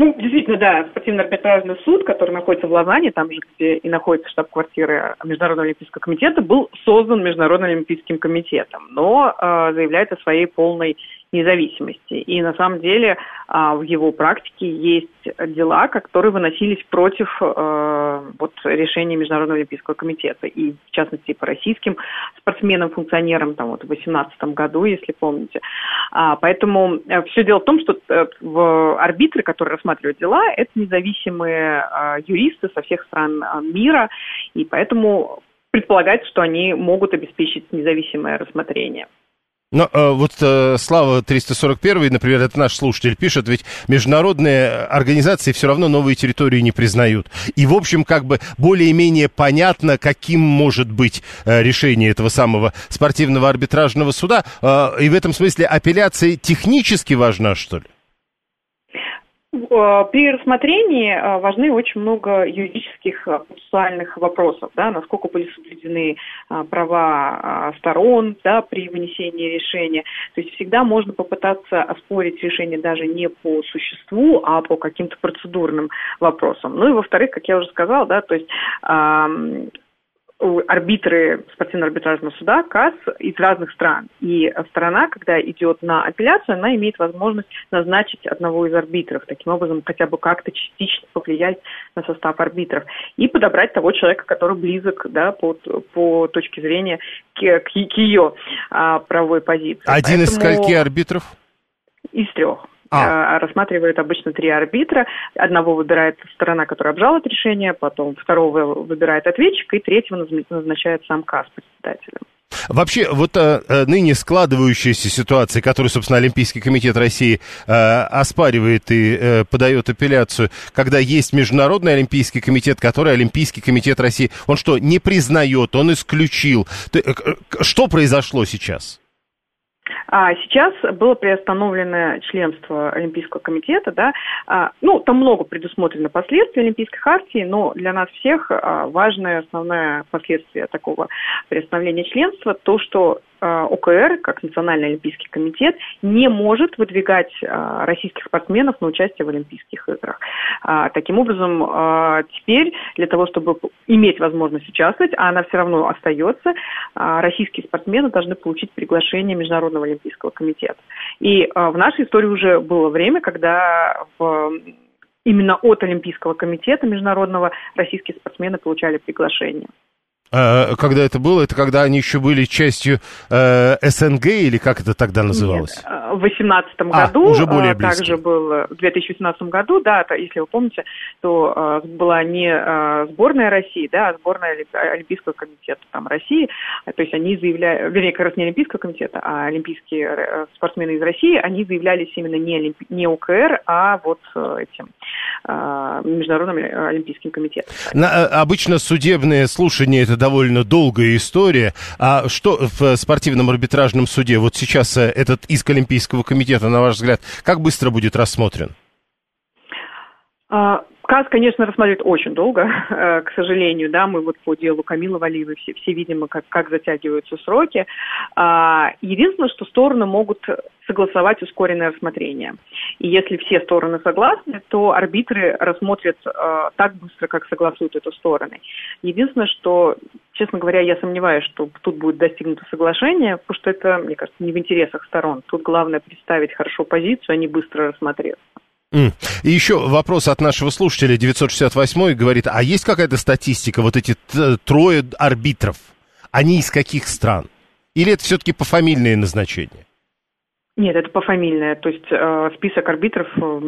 Ну, действительно, да, спортивно-арбитражный суд, который находится в Лозанне, там же, где и находится штаб-квартира Международного Олимпийского комитета, был создан Международным Олимпийским комитетом, но э, заявляет о своей полной независимости. И на самом деле э, в его практике есть дела, которые выносились против э, вот решения Международного олимпийского комитета. И, в частности, по российским спортсменам, функционерам, там вот в 2018 году, если помните. А, поэтому э, все дело в том, что э, в арбитры, которые рассматривают дела, это независимые а, юристы со всех стран а, мира, и поэтому предполагается, что они могут обеспечить независимое рассмотрение. Но э, вот э, Слава 341, например, это наш слушатель пишет, ведь международные организации все равно новые территории не признают. И, в общем, как бы более-менее понятно, каким может быть э, решение этого самого спортивного арбитражного суда. Э, и в этом смысле апелляция технически важна, что ли? Э, при рассмотрении э, важны очень много юридических э, процессуальных вопросов, да, насколько были соблюдены права сторон да, при вынесении решения. То есть всегда можно попытаться оспорить решение даже не по существу, а по каким-то процедурным вопросам. Ну и во-вторых, как я уже сказала, да, то есть арбитры спортивно-арбитражного суда КАС из разных стран. И сторона, когда идет на апелляцию, она имеет возможность назначить одного из арбитров, таким образом хотя бы как-то частично повлиять на состав арбитров и подобрать того человека, который близок да, по, по точке зрения к, к, к ее а, правовой позиции. Один Поэтому... из скольки арбитров? Из трех а. рассматривает обычно три арбитра. Одного выбирает сторона, которая обжалует решение, потом второго выбирает ответчик, и третьего назначает сам КАС председателем. Вообще, вот а, ныне складывающаяся ситуация, которую, собственно, Олимпийский комитет России а, оспаривает и а, подает апелляцию, когда есть Международный Олимпийский комитет, который Олимпийский комитет России, он что, не признает, он исключил. Что произошло сейчас? А сейчас было приостановлено членство Олимпийского комитета, да, а, ну, там много предусмотрено последствий Олимпийской хартии, но для нас всех а, важное основное последствие такого приостановления членства то, что ОКР, как Национальный олимпийский комитет, не может выдвигать э, российских спортсменов на участие в Олимпийских играх. А, таким образом, теперь для того, чтобы иметь возможность участвовать, а она все равно остается, российские спортсмены должны получить приглашение Международного олимпийского комитета. И в нашей истории уже было время, когда в именно от Олимпийского комитета международного российские спортсмены получали приглашение. А, когда это было? Это когда они еще были частью э, СНГ или как это тогда называлось? Нет, э, в 2018 а, году. уже более э, близко. Также был в 2018 году, да, то, если вы помните, то э, была не э, сборная России, да, а сборная Олимпийского комитета там, России. То есть они заявляли, вернее, как раз не Олимпийского комитета, а олимпийские э, спортсмены из России, они заявлялись именно не, Олимпи... не УКР, а вот этим э, Международным Олимпийским комитетом. На, обычно судебные слушания это довольно долгая история. А что в спортивном арбитражном суде? Вот сейчас э, этот иск Олимпийского комитета, на ваш взгляд, как быстро будет рассмотрен? А, КАС, конечно, рассматривает очень долго, э, к сожалению, да, мы вот по делу Камилы Валиевой все, все видим, как, как затягиваются сроки. А, единственное, что стороны могут согласовать ускоренное рассмотрение. И если все стороны согласны, то арбитры рассмотрят э, так быстро, как согласуют эту стороны. Единственное, что, честно говоря, я сомневаюсь, что тут будет достигнуто соглашение, потому что это, мне кажется, не в интересах сторон. Тут главное представить хорошо позицию, а не быстро рассмотреться. Mm. И еще вопрос от нашего слушателя 968 говорит, а есть какая-то статистика, вот эти трое арбитров, они из каких стран? Или это все-таки пофамильные назначения? Нет, это пофамильное. То есть э, список арбитров э,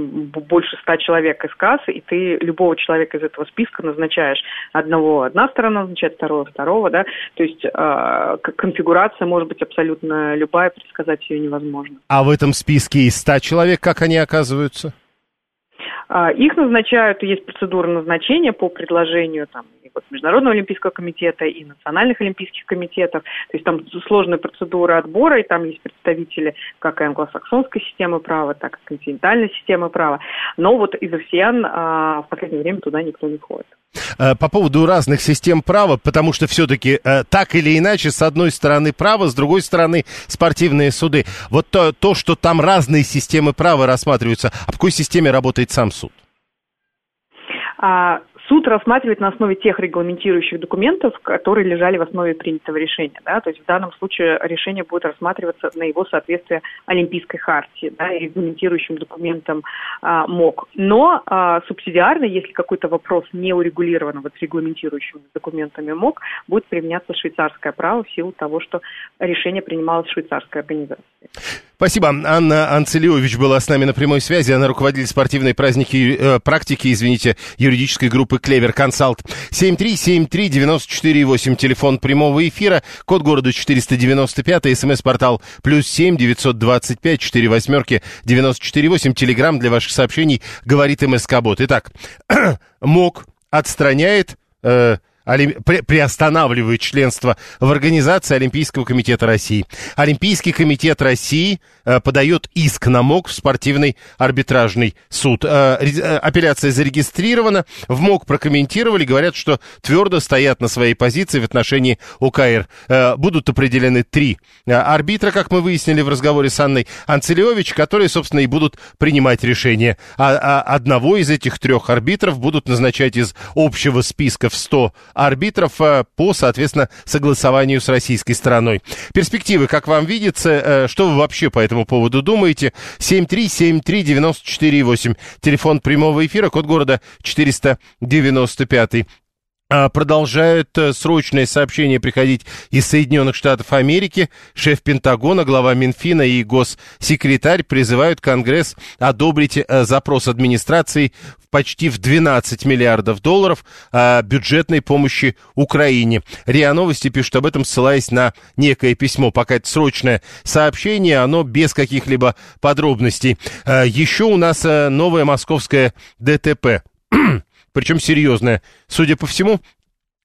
больше ста человек из кассы, и ты любого человека из этого списка назначаешь. Одного одна сторона назначает, второго второго, да. То есть э, конфигурация может быть абсолютно любая, предсказать ее невозможно. А в этом списке из ста человек как они оказываются? А, их назначают, есть процедура назначения по предложению там, вот Международного олимпийского комитета и национальных олимпийских комитетов. То есть там сложная процедура отбора, и там есть представители как англосаксонской системы права, так и континентальной системы права. Но вот из россиян а, в последнее время туда никто не входит. Э, по поводу разных систем права, потому что все-таки э, так или иначе, с одной стороны право, с другой стороны спортивные суды. Вот то, то, что там разные системы права рассматриваются, а в какой системе работает сам суд? А, суд рассматривает на основе тех регламентирующих документов, которые лежали в основе принятого решения. Да? То есть в данном случае решение будет рассматриваться на его соответствие Олимпийской хартии да, и регламентирующим документам а, МОК. Но а, субсидиарно, если какой-то вопрос не урегулирован вот, регламентирующими документами МОК, будет применяться швейцарское право в силу того, что решение принималось швейцарской организации. Спасибо. Анна Анцелиович была с нами на прямой связи. Она руководитель спортивной праздники, э, практики, извините, юридической группы «Клевер Консалт». 7373948, телефон прямого эфира, код города 495, смс-портал плюс 7 925 4 восьмерки 948, телеграмм для ваших сообщений, говорит МСК-бот. Итак, МОК отстраняет... Э, приостанавливает членство в Организации Олимпийского комитета России. Олимпийский комитет России э, подает иск на МОК в спортивный арбитражный суд. Э, э, апелляция зарегистрирована. В МОК прокомментировали, говорят, что твердо стоят на своей позиции в отношении УКР. Будут определены три арбитра, как мы выяснили в разговоре с Анной Анцелевич, которые, собственно, и будут принимать решение. А, а одного из этих трех арбитров будут назначать из общего списка в 100 арбитров э, по, соответственно, согласованию с российской стороной. Перспективы, как вам видится, э, что вы вообще по этому поводу думаете? 7373948, телефон прямого эфира, код города 495. А, продолжают э, срочные сообщения приходить из Соединенных Штатов Америки. Шеф Пентагона, глава Минфина и госсекретарь призывают Конгресс одобрить э, запрос администрации в почти в 12 миллиардов долларов а, бюджетной помощи Украине. РИА Новости пишут об этом, ссылаясь на некое письмо. Пока это срочное сообщение, оно без каких-либо подробностей. Еще у нас э, новое московское ДТП причем серьезная. Судя по всему,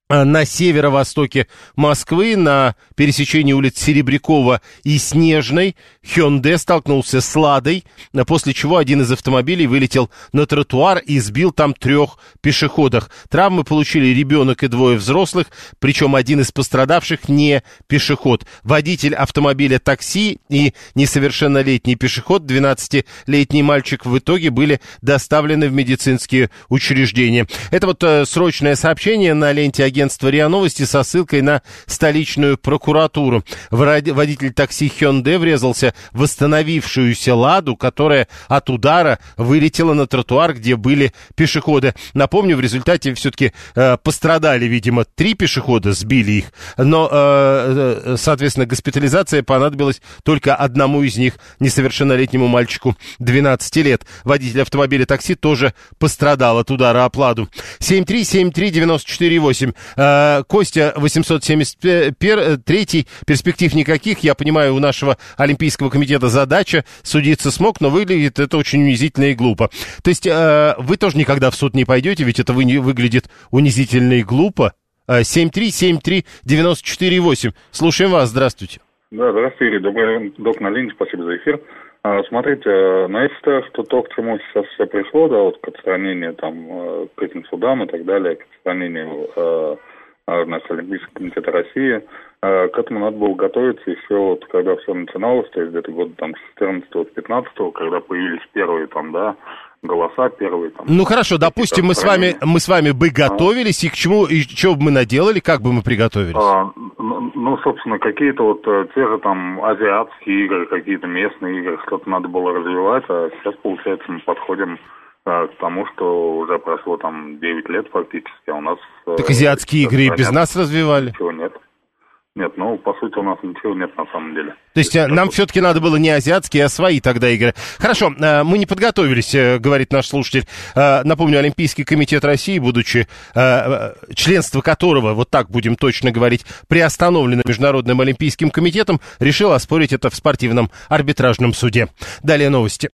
Э, на северо-востоке Москвы, на пересечении улиц Серебрякова и Снежной, Хёнде столкнулся с Ладой, после чего один из автомобилей вылетел на тротуар и сбил там трех пешеходов. Травмы получили ребенок и двое взрослых, причем один из пострадавших не пешеход. Водитель автомобиля такси и несовершеннолетний пешеход, 12-летний мальчик, в итоге были доставлены в медицинские учреждения. Это вот э, срочное сообщение на ленте агентства РИА Новости со ссылкой на столичную прокуратуру. Водитель такси Hyundai врезался восстановившуюся «Ладу», которая от удара вылетела на тротуар, где были пешеходы. Напомню, в результате все-таки э, пострадали, видимо, три пешехода, сбили их, но, э, э соответственно, госпитализация понадобилась только одному из них, несовершеннолетнему мальчику 12 лет. Водитель автомобиля такси тоже пострадал от удара о «Ладу». 7373948. Э, Костя 873, перспектив никаких. Я понимаю, у нашего Олимпийского комитета задача судиться смог, но выглядит это очень унизительно и глупо. То есть э, вы тоже никогда в суд не пойдете, ведь это вы, выглядит унизительно и глупо. 7373948. Э, Слушаем вас, здравствуйте. Да, здравствуйте, Юрий. Добрый док на линии, спасибо за эфир. А, смотрите, ну я считаю, что то, к чему сейчас все пришло, да, вот к отстранению там, к этим судам и так далее, к отстранению нашего Олимпийского комитета России. К этому надо было готовиться еще вот когда все начиналось, то есть где-то года там с 14-15, когда появились первые там, да, голоса первые. Там, ну хорошо, допустим, мы с вами мы с вами бы готовились, а. и к чему, и что бы мы наделали, как бы мы приготовились? А, ну, ну, собственно, какие-то вот э, те же там азиатские игры, какие-то местные игры, что-то надо было развивать, а сейчас, получается, мы подходим к тому, что уже прошло там 9 лет фактически, а у нас... Э, так азиатские игры и без нас развивали? Ничего нет. Нет, ну, по сути, у нас ничего нет на самом деле. То есть э, нам все-таки надо было не азиатские, а свои тогда игры. Хорошо, э, мы не подготовились, говорит наш слушатель. Напомню, Олимпийский комитет России, будучи членство которого, вот так будем точно говорить, приостановлено Международным Олимпийским комитетом, решил оспорить это в спортивном арбитражном суде. Далее новости.